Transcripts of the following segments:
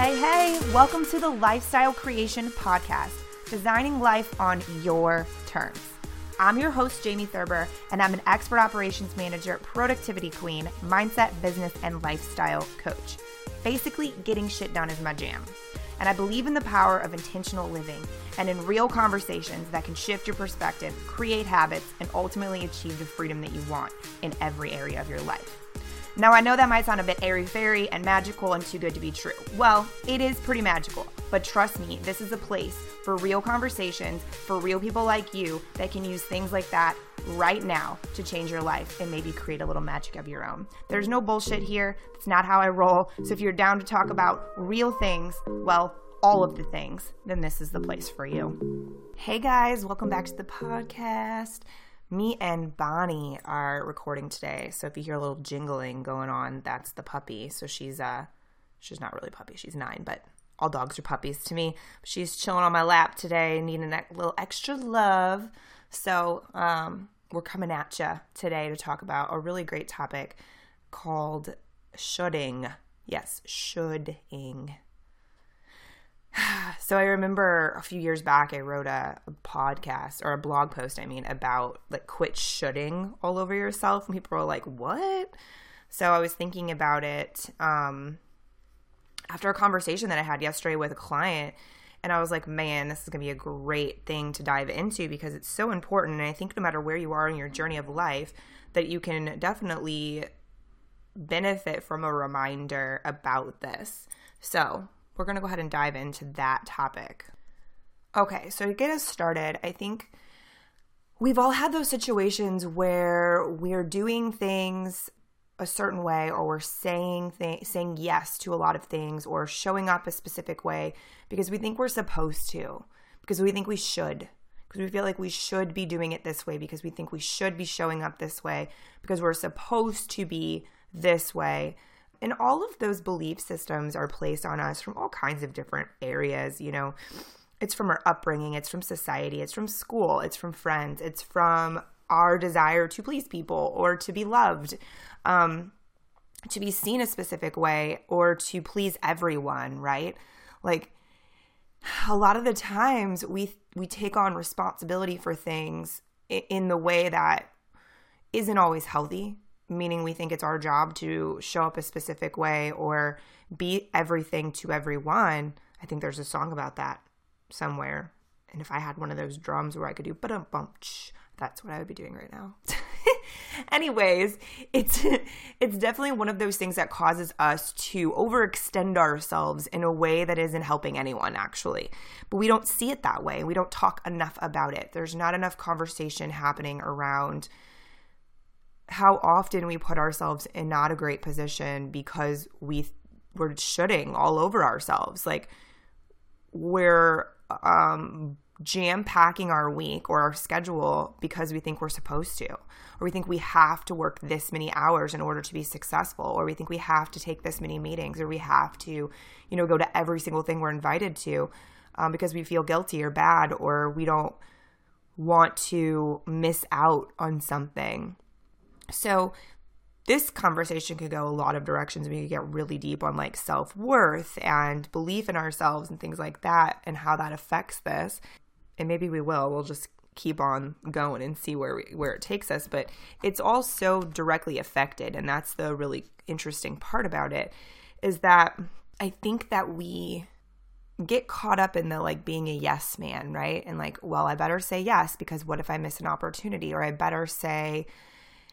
Hey, hey, welcome to the Lifestyle Creation Podcast, designing life on your terms. I'm your host, Jamie Thurber, and I'm an expert operations manager, productivity queen, mindset, business, and lifestyle coach. Basically, getting shit done is my jam. And I believe in the power of intentional living and in real conversations that can shift your perspective, create habits, and ultimately achieve the freedom that you want in every area of your life. Now, I know that might sound a bit airy fairy and magical and too good to be true. Well, it is pretty magical, but trust me, this is a place for real conversations, for real people like you that can use things like that right now to change your life and maybe create a little magic of your own. There's no bullshit here. It's not how I roll. So if you're down to talk about real things, well, all of the things, then this is the place for you. Hey guys, welcome back to the podcast me and Bonnie are recording today. So if you hear a little jingling going on, that's the puppy. So she's uh she's not really puppy, she's nine, but all dogs are puppies to me. She's chilling on my lap today, needing a little extra love. So um we're coming at you today to talk about a really great topic called shoulding. Yes, shoulding. so I remember a few years back, I wrote a, podcast or a blog post, I mean, about like quit shoulding all over yourself. And people were like, what? So I was thinking about it um, after a conversation that I had yesterday with a client. And I was like, man, this is going to be a great thing to dive into because it's so important. And I think no matter where you are in your journey of life, that you can definitely benefit from a reminder about this. So we're going to go ahead and dive into that topic. Okay, so to get us started, I think we've all had those situations where we're doing things a certain way or we're saying th- saying yes to a lot of things or showing up a specific way because we think we're supposed to because we think we should because we feel like we should be doing it this way because we think we should be showing up this way because we're supposed to be this way and all of those belief systems are placed on us from all kinds of different areas, you know. It's from our upbringing, it's from society, it's from school, it's from friends, it's from our desire to please people or to be loved, um, to be seen a specific way, or to please everyone, right? Like a lot of the times we we take on responsibility for things in the way that isn't always healthy meaning we think it's our job to show up a specific way or be everything to everyone. I think there's a song about that somewhere. And if I had one of those drums where I could do bump bump, that's what I would be doing right now. Anyways, it's it's definitely one of those things that causes us to overextend ourselves in a way that isn't helping anyone actually. But we don't see it that way. We don't talk enough about it. There's not enough conversation happening around how often we put ourselves in not a great position because we we're shoulding all over ourselves. Like we're um jam packing our week or our schedule because we think we're supposed to or we think we have to work this many hours in order to be successful or we think we have to take this many meetings or we have to you know go to every single thing we're invited to um, because we feel guilty or bad or we don't want to miss out on something so this conversation could go a lot of directions. We could get really deep on like self worth and belief in ourselves and things like that and how that affects this. And maybe we will. We'll just keep on going and see where we, where it takes us. But it's all so directly affected, and that's the really interesting part about it. Is that I think that we get caught up in the like being a yes man, right? And like, well, I better say yes because what if I miss an opportunity? Or I better say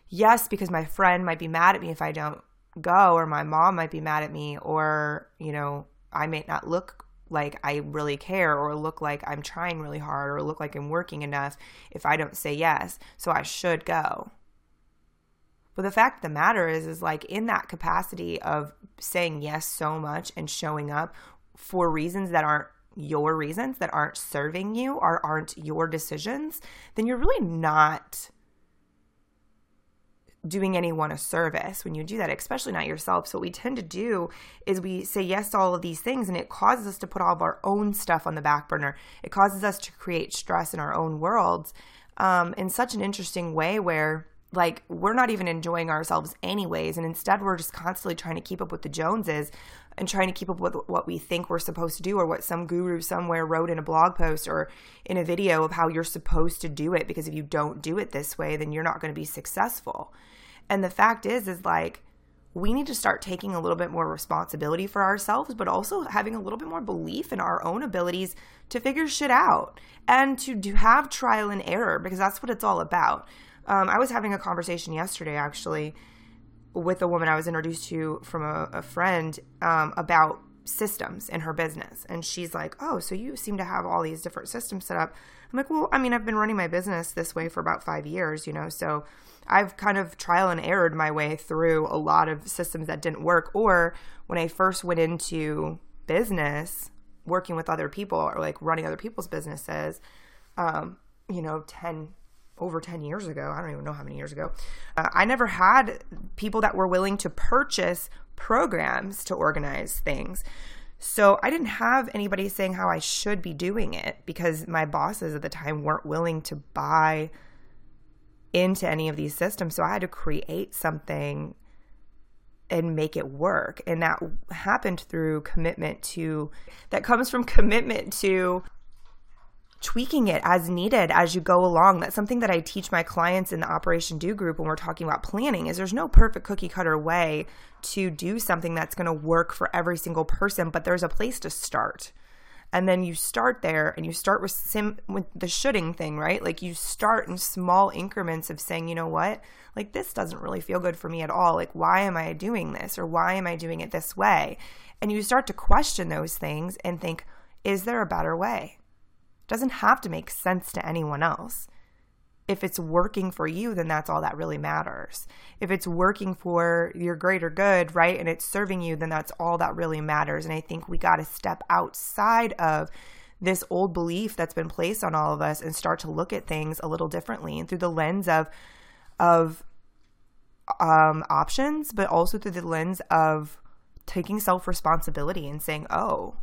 yes, because my friend might be mad at me if I don't go, or my mom might be mad at me, or, you know, I may not look like I really care, or look like I'm trying really hard, or look like I'm working enough if I don't say yes. So I should go. But the fact of the matter is, is like in that capacity of saying yes so much and showing up for reasons that aren't your reasons, that aren't serving you or aren't your decisions, then you're really not doing anyone a service when you do that, especially not yourself. So, what we tend to do is we say yes to all of these things, and it causes us to put all of our own stuff on the back burner. It causes us to create stress in our own worlds um, in such an interesting way where like we're not even enjoying ourselves anyways and instead we're just constantly trying to keep up with the joneses and trying to keep up with what we think we're supposed to do or what some guru somewhere wrote in a blog post or in a video of how you're supposed to do it because if you don't do it this way then you're not going to be successful and the fact is is like we need to start taking a little bit more responsibility for ourselves, but also having a little bit more belief in our own abilities to figure shit out and to have trial and error because that's what it's all about. Um, I was having a conversation yesterday actually with a woman I was introduced to from a, a friend um, about systems in her business. And she's like, Oh, so you seem to have all these different systems set up. I'm like, Well, I mean, I've been running my business this way for about five years, you know, so I've kind of trial and errored my way through a lot of systems that didn't work. Or when I first went into business, working with other people or like running other people's businesses, um, you know, 10, over 10 years ago, I don't even know how many years ago, uh, I never had people that were willing to purchase programs to organize things. So I didn't have anybody saying how I should be doing it because my bosses at the time weren't willing to buy into any of these systems. So I had to create something and make it work. And that happened through commitment to, that comes from commitment to tweaking it as needed as you go along. That's something that I teach my clients in the Operation Do group when we're talking about planning is there's no perfect cookie cutter way to do something that's going to work for every single person, but there's a place to start. And then you start there and you start with sim with the shoulding thing right? Like you start in small increments of saying you know what? Like this doesn't really feel good for me at all. Like why am i doing this? Or why am i doing it this way? And you start to question those things and think is there a better way it doesn't have to make sense to anyone else if it's working for you, then that's all that really matters. If it's working for your greater good, right, and it's serving you, then that's all that really matters. And I think we got to step outside of this old belief that's been placed on all of us and start to look at things a little differently and through the lens of of um, options, but also through the lens of taking self responsibility and saying, "Oh,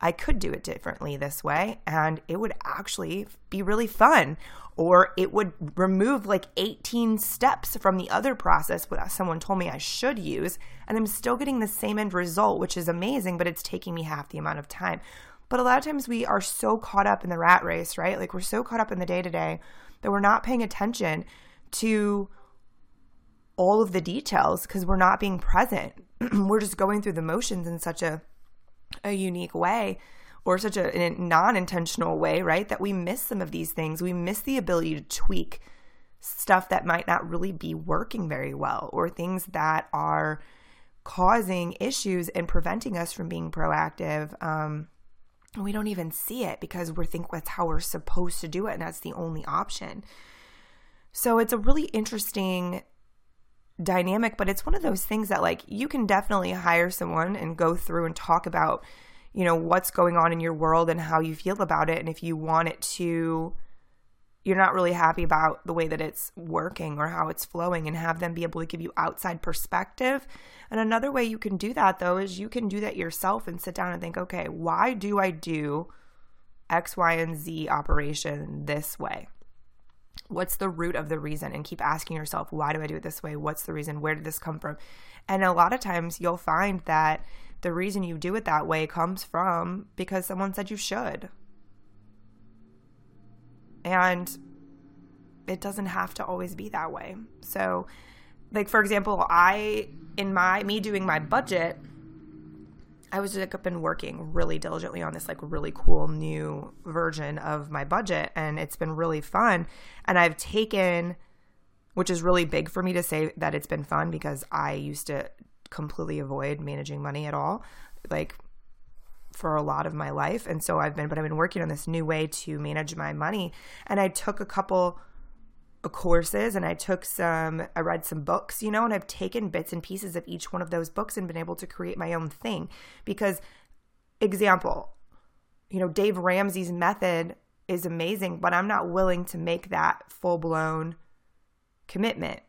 I could do it differently this way and it would actually be really fun. Or it would remove like 18 steps from the other process that someone told me I should use. And I'm still getting the same end result, which is amazing, but it's taking me half the amount of time. But a lot of times we are so caught up in the rat race, right? Like we're so caught up in the day to day that we're not paying attention to all of the details because we're not being present. we're just going through the motions in such a a unique way or such a, a non-intentional way, right? That we miss some of these things. We miss the ability to tweak stuff that might not really be working very well or things that are causing issues and preventing us from being proactive. Um, we don't even see it because we think that's how we're supposed to do it and that's the only option. So it's a really interesting dynamic, but it's one of those things that like you can definitely hire someone and go through and talk about, you know, what's going on in your world and how you feel about it. And if you want it to, you're not really happy about the way that it's working or how it's flowing and have them be able to give you outside perspective. And another way you can do that though is you can do that yourself and sit down and think, okay, why do I do X, Y, and Z operation this way? What's the root of the reason? And keep asking yourself why do i do it this way? What's the reason? Where did this come from? And a lot of times you'll find that the reason you do it that way comes from because someone said you should. And it doesn't have to always be that way. So like for example i in my me doing my budget I was like up and working really diligently on this like really cool new version of my budget and it's been really fun. And I've taken which is really big for me to say that it's been fun because I used to completely avoid managing money at all like for a lot of my life. And so I've been but I've been working on this new way to manage my money. And I took a couple courses and I took some, I read some books, you know, and I've taken bits and pieces of each one of those books and been able to create my own thing. Because, example, you know, Dave Ramsey's method is amazing, but I'm not willing to make that full blown commitment.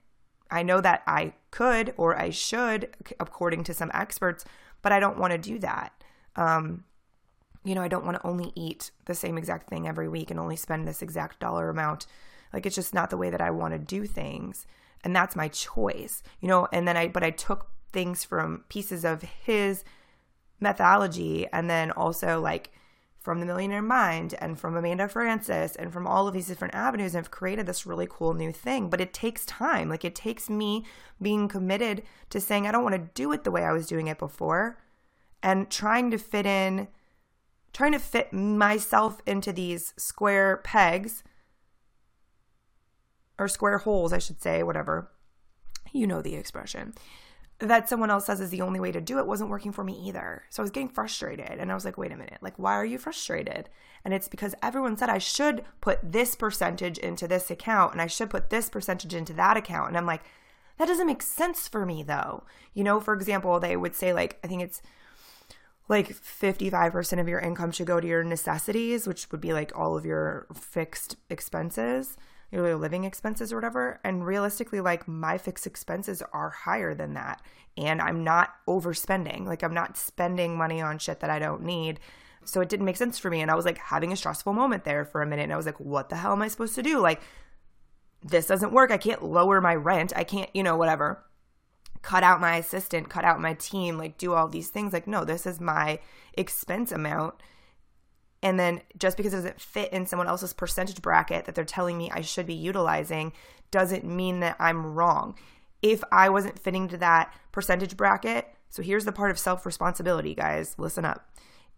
I know that I could or I should, according to some experts, but I don't want to do that. Um, you know, I don't want to only eat the same exact thing every week and only spend this exact dollar amount like it's just not the way that I want to do things. and that's my choice. You know, and then I but I took things from pieces of his methodology and then also like from the Millionaire Mind and from Amanda Frances and from all of these different avenues and have created this really cool new thing. But it takes time. Like it takes me being committed to saying, I don't want to do it the way I was doing it before and trying to fit in, trying to fit myself into these square pegs or square holes, I should say, whatever. You know the expression that someone else says is the only way to do it wasn't working for me either. So I was getting frustrated and I was like, wait a minute, like, why are you frustrated? And it's because everyone said I should put this percentage into this account and I should put this percentage into that account. And I'm like, that doesn't make sense for me though. You know, for example, they would say, like, I think it's like 55% of your income should go to your necessities, which would be like all of your fixed expenses your living expenses or whatever. And realistically, like my fixed expenses are higher than that. And I'm not overspending. Like I'm not spending money on shit that I don't need. So it didn't make sense for me. And I was like having a stressful moment there for a minute. And I was like, what the hell am I supposed to do? Like, this doesn't work. I can't lower my rent. I can't, you know, whatever. Cut out my assistant, cut out my team, like do all these things. Like, no, this is my expense amount and then just because it doesn't fit in someone else's percentage bracket that they're telling me I should be utilizing doesn't mean that I'm wrong. If I wasn't fitting to that percentage bracket, so here's the part of self responsibility, guys, listen up.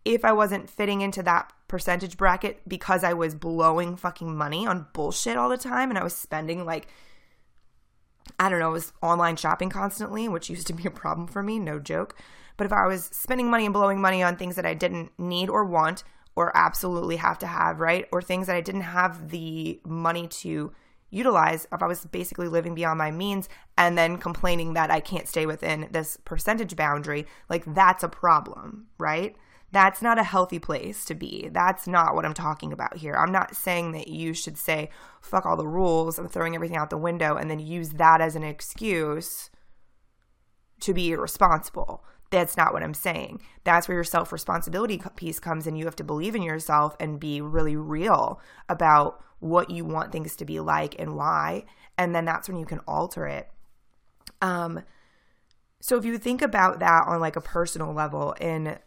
If I wasn't fitting into that percentage bracket because I was blowing fucking money on bullshit all the time and I was spending like, I don't know, it was online shopping constantly, which used to be a problem for me, no joke. But if I was spending money and blowing money on things that I didn't need or want, or absolutely have to have, right? Or things that I didn't have the money to utilize if I was basically living beyond my means and then complaining that I can't stay within this percentage boundary, like that's a problem, right? That's not a healthy place to be. That's not what I'm talking about here. I'm not saying that you should say, fuck all the rules, I'm throwing everything out the window, and then use that as an excuse to be irresponsible. That's not what I'm saying. That's where your self responsibility piece comes in. You have to believe in yourself and be really real about what you want things to be like and why. And then that's when you can alter it. Um, so if you think about that on like a personal level in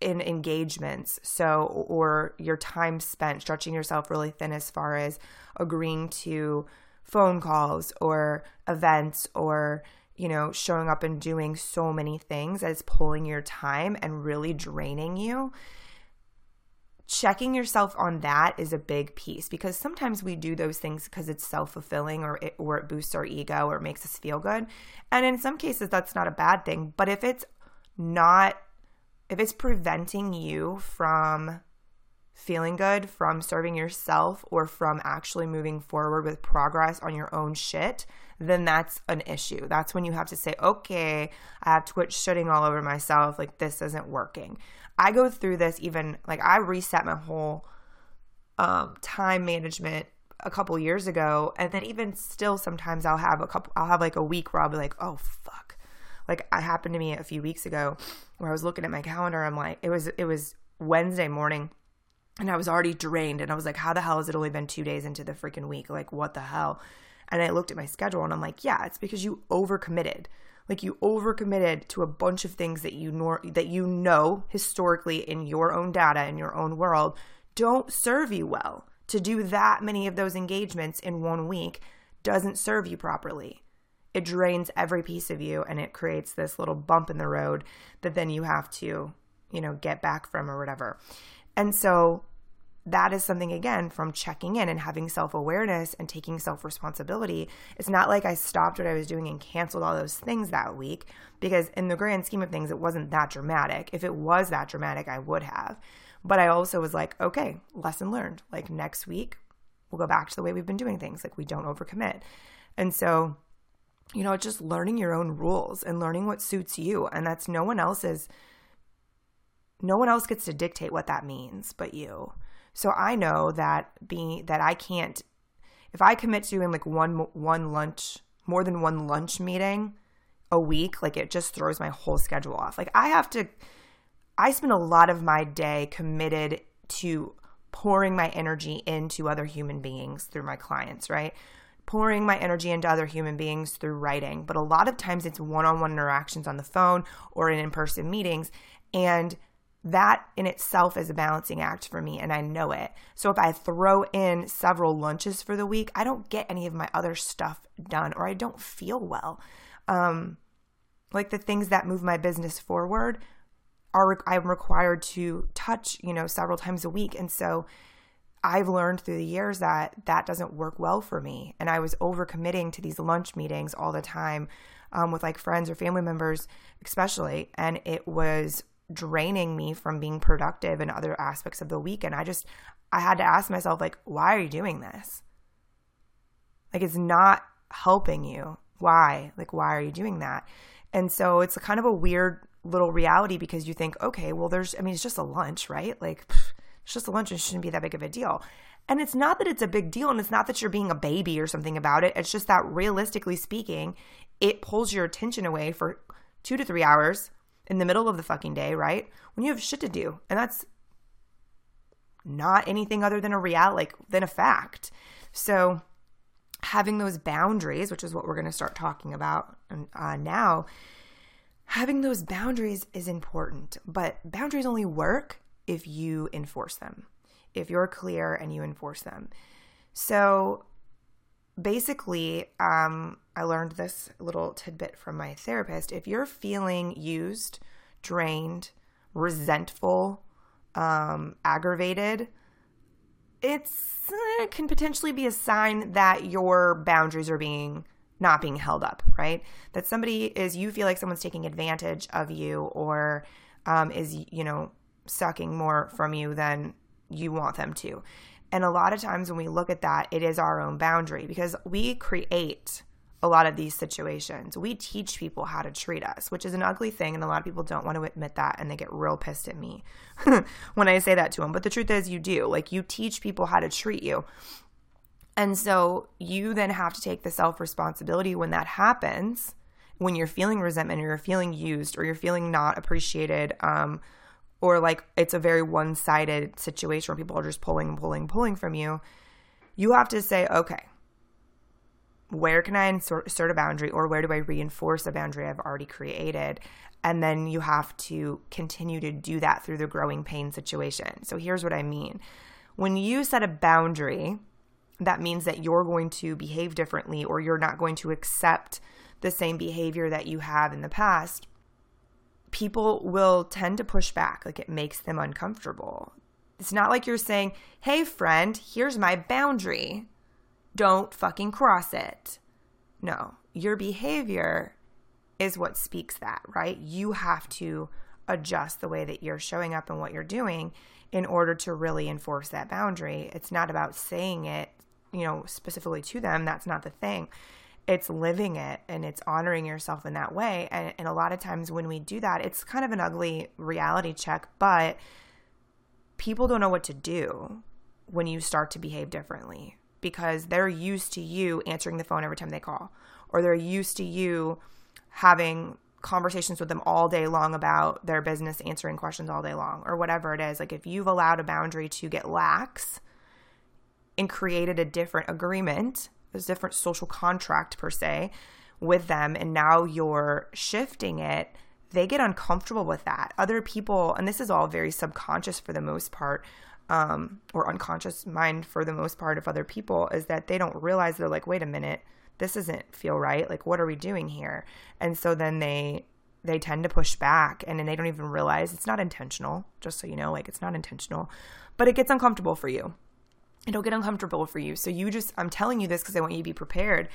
in engagements so or your time spent stretching yourself really thin as far as agreeing to phone calls or events or you know, showing up and doing so many things that is pulling your time and really draining you. Checking yourself on that is a big piece because sometimes we do those things because it's self fulfilling or it, or it boosts our ego or it makes us feel good. And in some cases, that's not a bad thing. But if it's not, if it's preventing you from feeling good, from serving yourself, or from actually moving forward with progress on your own shit, then that's an issue. That's when you have to say, okay, I have to quit shitting all over myself. Like, this isn't working. I go through this even, like, I reset my whole um, time management a couple years ago. And then even still, sometimes I'll have a couple, I'll have like a week where I'll be like, oh, fuck. Like, I happened to me a few weeks ago where I was looking at my calendar. I'm like, it was, it was Wednesday morning and I was already drained. And I was like, how the hell has it only been two days into the freaking week? Like, what the hell? And I looked at my schedule and I'm like, yeah, it's because you overcommitted. Like you overcommitted to a bunch of things that you nor- that you know historically in your own data in your own world don't serve you well. To do that many of those engagements in one week doesn't serve you properly. It drains every piece of you and it creates this little bump in the road that then you have to, you know, get back from or whatever. And so that is something again from checking in and having self awareness and taking self responsibility. It's not like I stopped what I was doing and canceled all those things that week because, in the grand scheme of things, it wasn't that dramatic. If it was that dramatic, I would have. But I also was like, okay, lesson learned. Like next week, we'll go back to the way we've been doing things. Like we don't overcommit. And so, you know, just learning your own rules and learning what suits you. And that's no one else's, no one else gets to dictate what that means but you. So I know that being that I can't if I commit to doing like one one lunch, more than one lunch meeting a week, like it just throws my whole schedule off. Like I have to I spend a lot of my day committed to pouring my energy into other human beings through my clients, right? pouring my energy into other human beings through writing. But a lot of times it's one on one interactions on the phone or in in person meetings. And that in itself is a balancing act for me and I know it. So if I throw in several lunches for the week, I don't get any of my other stuff done or I don't feel well. Um like the things that move my business forward are I'm required to touch, you know, several times a week and so I've learned through the years that that doesn't work well for me. And I was overcommitting to these lunch meetings all the time um, with like friends or family members, especially. And it was draining me from being productive in other aspects of the week. And I just, I had to ask myself, like, why are you doing this? Like, it's not helping you. Why? Like, why are you doing that? And so it's kind of a weird little reality because you think, okay, well, there's, I mean, it's just a lunch, right? Like, it's just a lunch. It shouldn't be that big of a deal. And it's not that it's a big deal and it's not that you're being a baby or something about it. It's just that realistically speaking, it pulls your attention away for two to three hours in the middle of the fucking day, right? When you have shit to do. And that's not anything other than a real like than a fact. So having those boundaries, which is what we're going to start talking about uh, now, having those boundaries is important. But boundaries only work if you enforce them, if you're clear and you enforce them. So basically, um, I learned this little tidbit from my therapist. If you're feeling used, drained, resentful, um, aggravated, it's it can potentially be a sign that your boundaries are being not being held up, right? That somebody is you feel like someone's taking advantage of you or um, is you know sucking more from you than you want them to. And a lot of times when we look at that, it is our own boundary because we create a lot of these situations. We teach people how to treat us, which is an ugly thing. And a lot of people don't want to admit that and they get real pissed at me when I say that to them. But the truth is, you do. Like, you teach people how to treat you. And so you then have to take the self responsibility when that happens, when you're feeling resentment or you're feeling used or you're feeling not appreciated. Um, or like it's a very one sided situation where people are just pulling and pulling and pulling from you, you have to say, okay, where can I insert a boundary or where do I reinforce a boundary I've already created? And then you have to continue to do that through the growing pain situation. So here's what I mean when you set a boundary, that means that you're going to behave differently or you're not going to accept the same behavior that you have in the past people will tend to push back. Like it makes them uncomfortable. It's not like you're saying, hey, friend, here's my boundary. Don't fucking cross it. No, your behavior is what speaks that, right? You have to adjust the way that you're showing up and what you're doing in order to really enforce that boundary. It's not about saying it, you know, specifically to them. That's not the thing it's living it and it's honoring yourself in that way. And, and a lot of times when we do that, it's kind of an ugly reality check, but people don't know what to do when you start to behave differently because they're used to you answering the phone every time they call, or they're used to you having conversations with them all day long about their business, answering questions all day long, or whatever it is. Like if you've allowed a boundary to get lax and created a different agreement a different social contract per se with them and now you're shifting it they get uncomfortable with that. Other people and this is all very subconscious for the most part um, or unconscious mind for the most part of other people is that they don't realize they're like wait a minute this doesn't feel right. Like what are we doing here? And so then they they tend to push back and then they don't even realize it's not intentional just so you know like it's not intentional. But it gets uncomfortable for you it'll get uncomfortable for you. So you just, I'm telling you this because I want you to be prepared.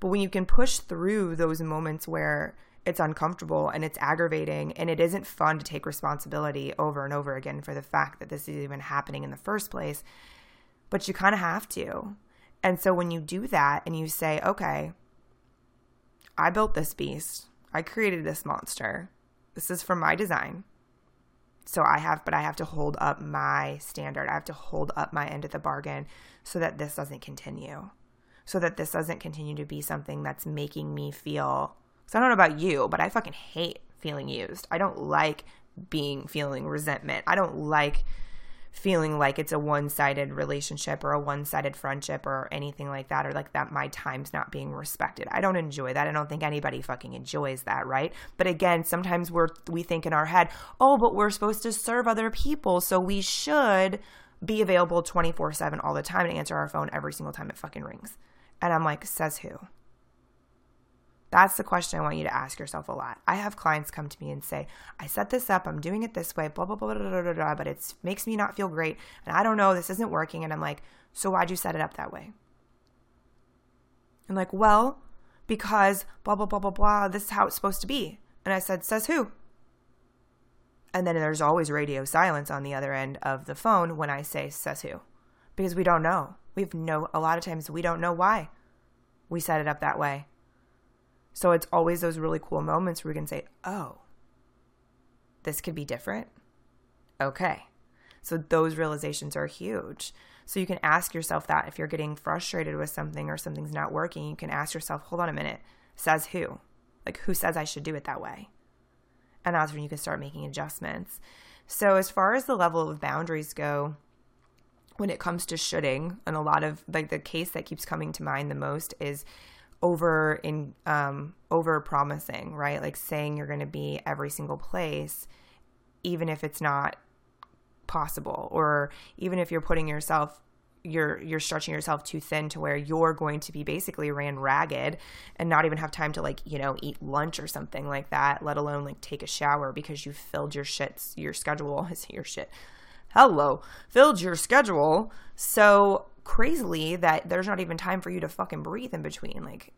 But when you can push through those moments where it's uncomfortable and it's aggravating and it isn't fun to take responsibility over and over again for the fact that this is even happening in the first place, but you kind of have to. And so when you do that and you say, okay, I built this beast, I created this monster, this is from my design. So I have, but I have to hold up my standard. I have to hold up my end of the bargain so that this doesn't continue. So that this doesn't continue to be something that's making me feel. So I don't know about you, but I fucking hate feeling used. I don't like being feeling resentment. I don't like feeling like it's a one-sided relationship or a one-sided friendship or anything like that or like that my time's not being respected. I don't enjoy that. I don't think anybody fucking enjoys that, right? But again, sometimes we're we think in our head, "Oh, but we're supposed to serve other people, so we should be available 24/7 all the time and answer our phone every single time it fucking rings." And I'm like, "Says who?" That's the question I want you to ask yourself a lot. I have clients come to me and say, I set this up, I'm doing it this way, blah, blah, blah, blah, blah, blah, blah but it makes me not feel great. And I don't know, this isn't working. And I'm like, so why'd you set it up that way? And like, well, because blah, blah, blah, blah, blah, this is how it's supposed to be. And I said, says who? And then there's always radio silence on the other end of the phone when I say, says who? Because we don't know. We've no, a lot of times we don't know why we set it up that way. So it's always those really cool moments where we can say, oh, this could be different. Okay. So those realizations are huge. So you can ask yourself that if you're getting frustrated with something or something's not working, you can ask yourself, hold on a minute, says who? Like, who says I should do it that way? And that's when you can start making adjustments. So, as far as the level of boundaries go, when it comes to shoulding, and a lot of like the case that keeps coming to mind the most is over in um over promising, right? Like saying you're going to be every single place even if it's not possible or even if you're putting yourself you're you're stretching yourself too thin to where you're going to be basically ran ragged and not even have time to like you know eat lunch or something like that let alone like take a shower because you filled your shits your schedule your shit. Hello. Filled your schedule. So crazily that there's not even time for you to fucking breathe in between. Like,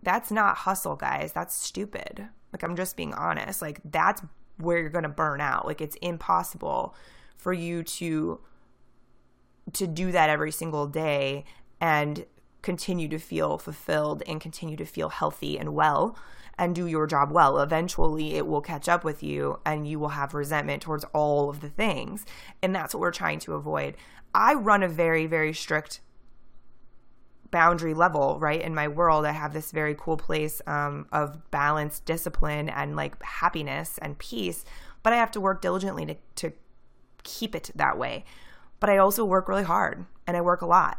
that's not hustle, guys. That's stupid. Like, I'm just being honest. Like, that's where you're going to burn out. Like, it's impossible for you to to do that every single day and continue to feel fulfilled and continue to feel healthy and well and do your job well. Eventually, it will catch up with you and you will have resentment towards all of the things. And that's what we're trying to avoid. I run a very, very strict boundary level, right? In my world, I have this very cool place um, of balance, discipline, and like happiness and peace. But I have to work diligently to, to keep it that way. But I also work really hard and I work a lot.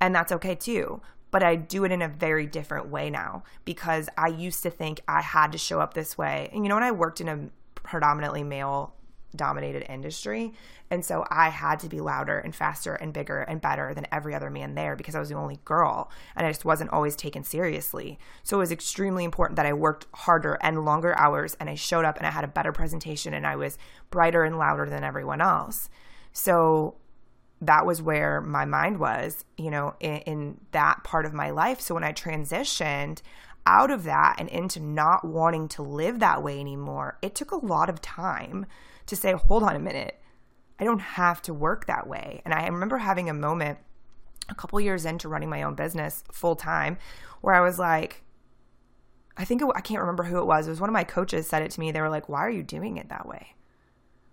And that's okay too. But I do it in a very different way now because I used to think I had to show up this way. And you know, when I worked in a predominantly male dominated industry. And so I had to be louder and faster and bigger and better than every other man there because I was the only girl and I just wasn't always taken seriously. So it was extremely important that I worked harder and longer hours and I showed up and I had a better presentation and I was brighter and louder than everyone else. So that was where my mind was, you know, in, in that part of my life. So when I transitioned, out of that and into not wanting to live that way anymore, it took a lot of time to say, hold on a minute, I don't have to work that way. And I remember having a moment a couple years into running my own business full time where I was like, I think it, I can't remember who it was. It was one of my coaches said it to me. They were like, "Why are you doing it that way?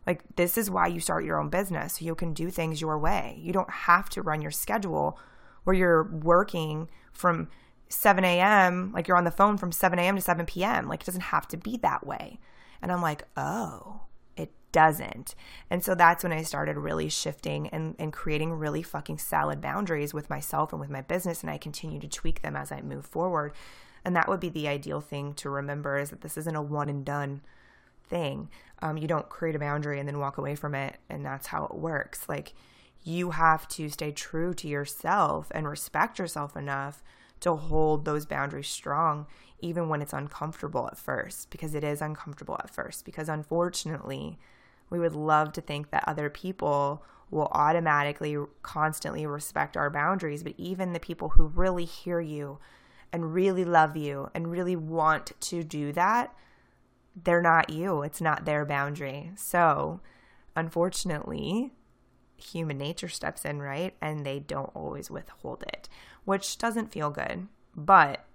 Like this is why you start your own business so you can do things your way. You don't have to run your schedule where you're working from 7 a.m. like you're on the phone from 7 a.m. to 7 p.m. Like it doesn't have to be that way." And I'm like, "Oh, it doesn't. And so that's when I started really shifting and, and creating really fucking solid boundaries with myself and with my business. And I continue to tweak them as I move forward. And that would be the ideal thing to remember is that this isn't a one and done thing. Um, you don't create a boundary and then walk away from it, and that's how it works. Like, you have to stay true to yourself and respect yourself enough to hold those boundaries strong, even when it's uncomfortable at first, because it is uncomfortable at first. Because unfortunately, we would love to think that other people will automatically constantly respect our boundaries, but even the people who really hear you and really love you and really want to do that, they're not you. It's not their boundary. So, unfortunately, human nature steps in, right? And they don't always withhold it, which doesn't feel good. But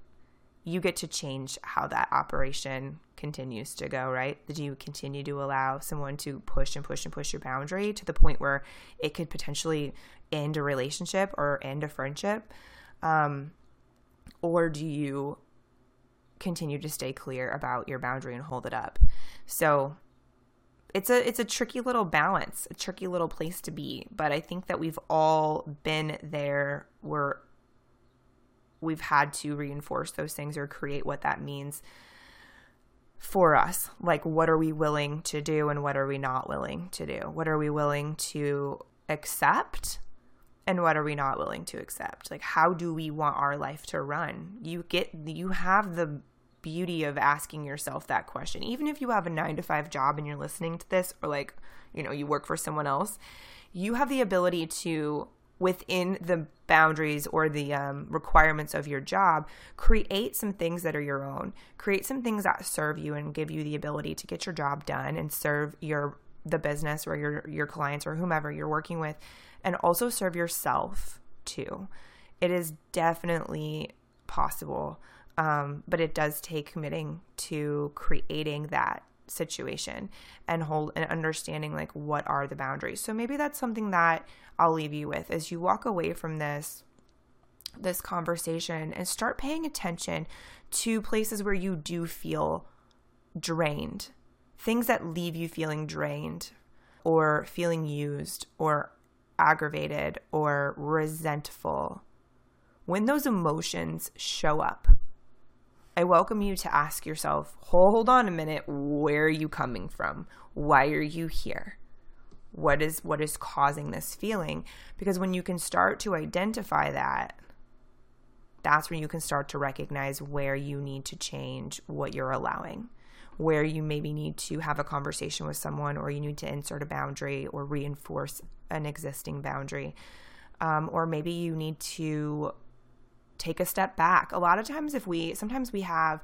you get to change how that operation continues to go, right? Do you continue to allow someone to push and push and push your boundary to the point where it could potentially end a relationship or end a friendship? Um, or do you continue to stay clear about your boundary and hold it up? So it's a it's a tricky little balance, a tricky little place to be, but I think that we've all been there where we've had to reinforce those things or create what that means for us. Like what are we willing to do and what are we not willing to do? What are we willing to accept and what are we not willing to accept? Like how do we want our life to run? You get you have the beauty of asking yourself that question. Even if you have a 9 to 5 job and you're listening to this or like you know you work for someone else you have the ability to within the boundaries or the um, requirements of your job create some things that are your own. Create some things that serve you and give you the ability to get your job done and serve your the business or your your clients or whomever you're working with and also serve yourself too. It is definitely possible, um, but it does take committing to creating that situation and hold and understanding like what are the boundaries. So maybe that's something that I'll leave you with as you walk away from this this conversation and start paying attention to places where you do feel drained. Things that leave you feeling drained or feeling used or aggravated or resentful, when those emotions show up, I welcome you to ask yourself, hold on a minute, where are you coming from? Why are you here? What is what is causing this feeling? Because when you can start to identify that, that's when you can start to recognize where you need to change what you're allowing where you maybe need to have a conversation with someone or you need to insert a boundary or reinforce an existing boundary. Um, or maybe you need to take a step back. A lot of times, if we sometimes we have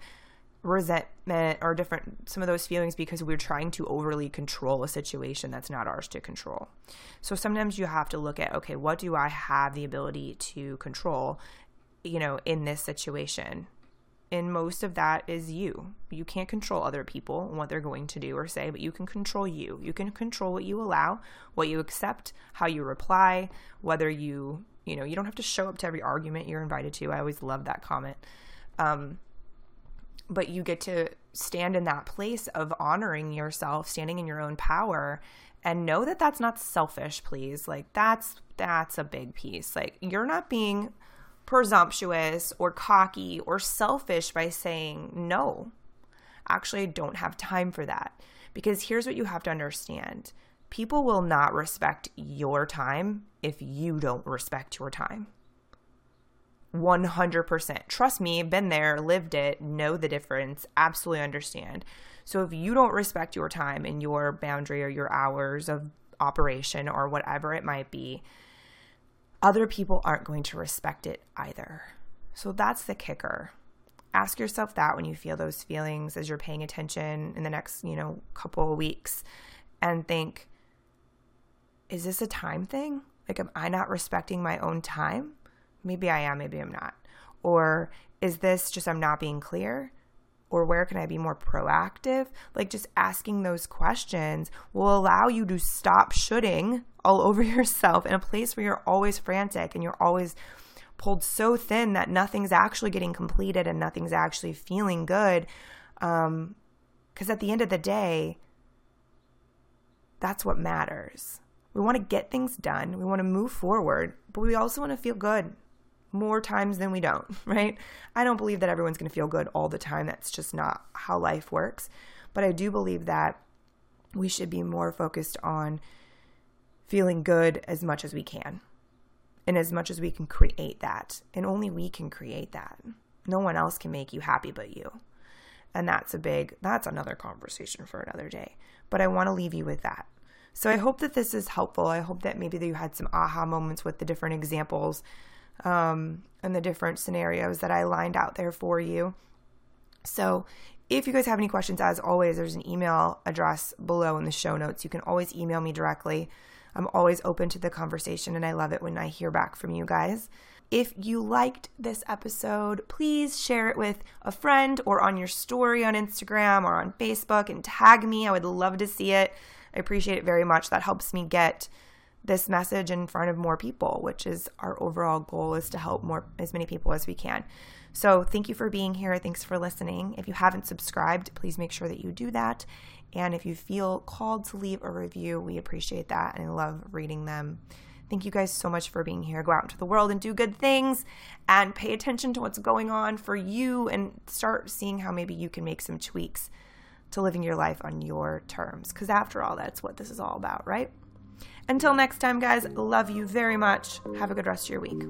resentment or different some of those feelings because we're trying to overly control a situation that's not ours to control. So sometimes you have to look at okay, what do I have the ability to control, you know, in this situation? And most of that is you. You can't control other people and what they're going to do or say, but you can control you. You can control what you allow, what you accept, how you reply, whether you, you know, you don't have to show up to every argument you're invited to. I always love that comment. Um, but you get to stand in that place of honoring yourself, standing in your own power and know that that's not selfish, please. Like that's that's a big piece. Like you're not being presumptuous or cocky or selfish by saying, no, actually, I don't have time for that. Because here's what you have to understand people will not respect your time if you don't respect your time. 100%. Trust me, been there, lived it, know the difference, absolutely understand. So if you don't respect your time and your boundary or your hours of operation or whatever it might be, other people aren't going to respect it either. So that's the kicker. Ask yourself that when you feel those feelings as you're paying attention in the next, you know, couple of weeks and think, is this a time thing? Like, am I not respecting my own time? Maybe I am, maybe I'm not. Or is this just I'm not being clear? Or where can I be more proactive? Like just asking those questions will allow you to stop shoulding all over yourself in a place where you're always frantic and you're always pulled so thin that nothing's actually getting completed and nothing's actually feeling good. Um, because at the end of the day, that's what matters. We want to get things done. We want to move forward, but we also want to feel good more times than we don't, right? I don't believe that everyone's going to feel good all the time. That's just not how life works. But I do believe that we should be more focused on feeling good as much as we can and as much as we can create that. And only we can create that. No one else can make you happy but you. And that's a big, that's another conversation for another day. But I want to leave you with that. So I hope that this is helpful. I hope that maybe that you had some aha moments with the different examples um, and the different scenarios that I lined out there for you. So, if you guys have any questions, as always, there's an email address below in the show notes. You can always email me directly. I'm always open to the conversation, and I love it when I hear back from you guys. If you liked this episode, please share it with a friend or on your story on Instagram or on Facebook and tag me. I would love to see it. I appreciate it very much. That helps me get this message in front of more people, which is our overall goal is to help more as many people as we can. So, thank you for being here. Thanks for listening. If you haven't subscribed, please make sure that you do that. And if you feel called to leave a review, we appreciate that. And I love reading them. Thank you guys so much for being here. Go out into the world and do good things and pay attention to what's going on for you and start seeing how maybe you can make some tweaks to living your life on your terms. Because after all, that's what this is all about, right? Until next time, guys, love you very much. Have a good rest of your week.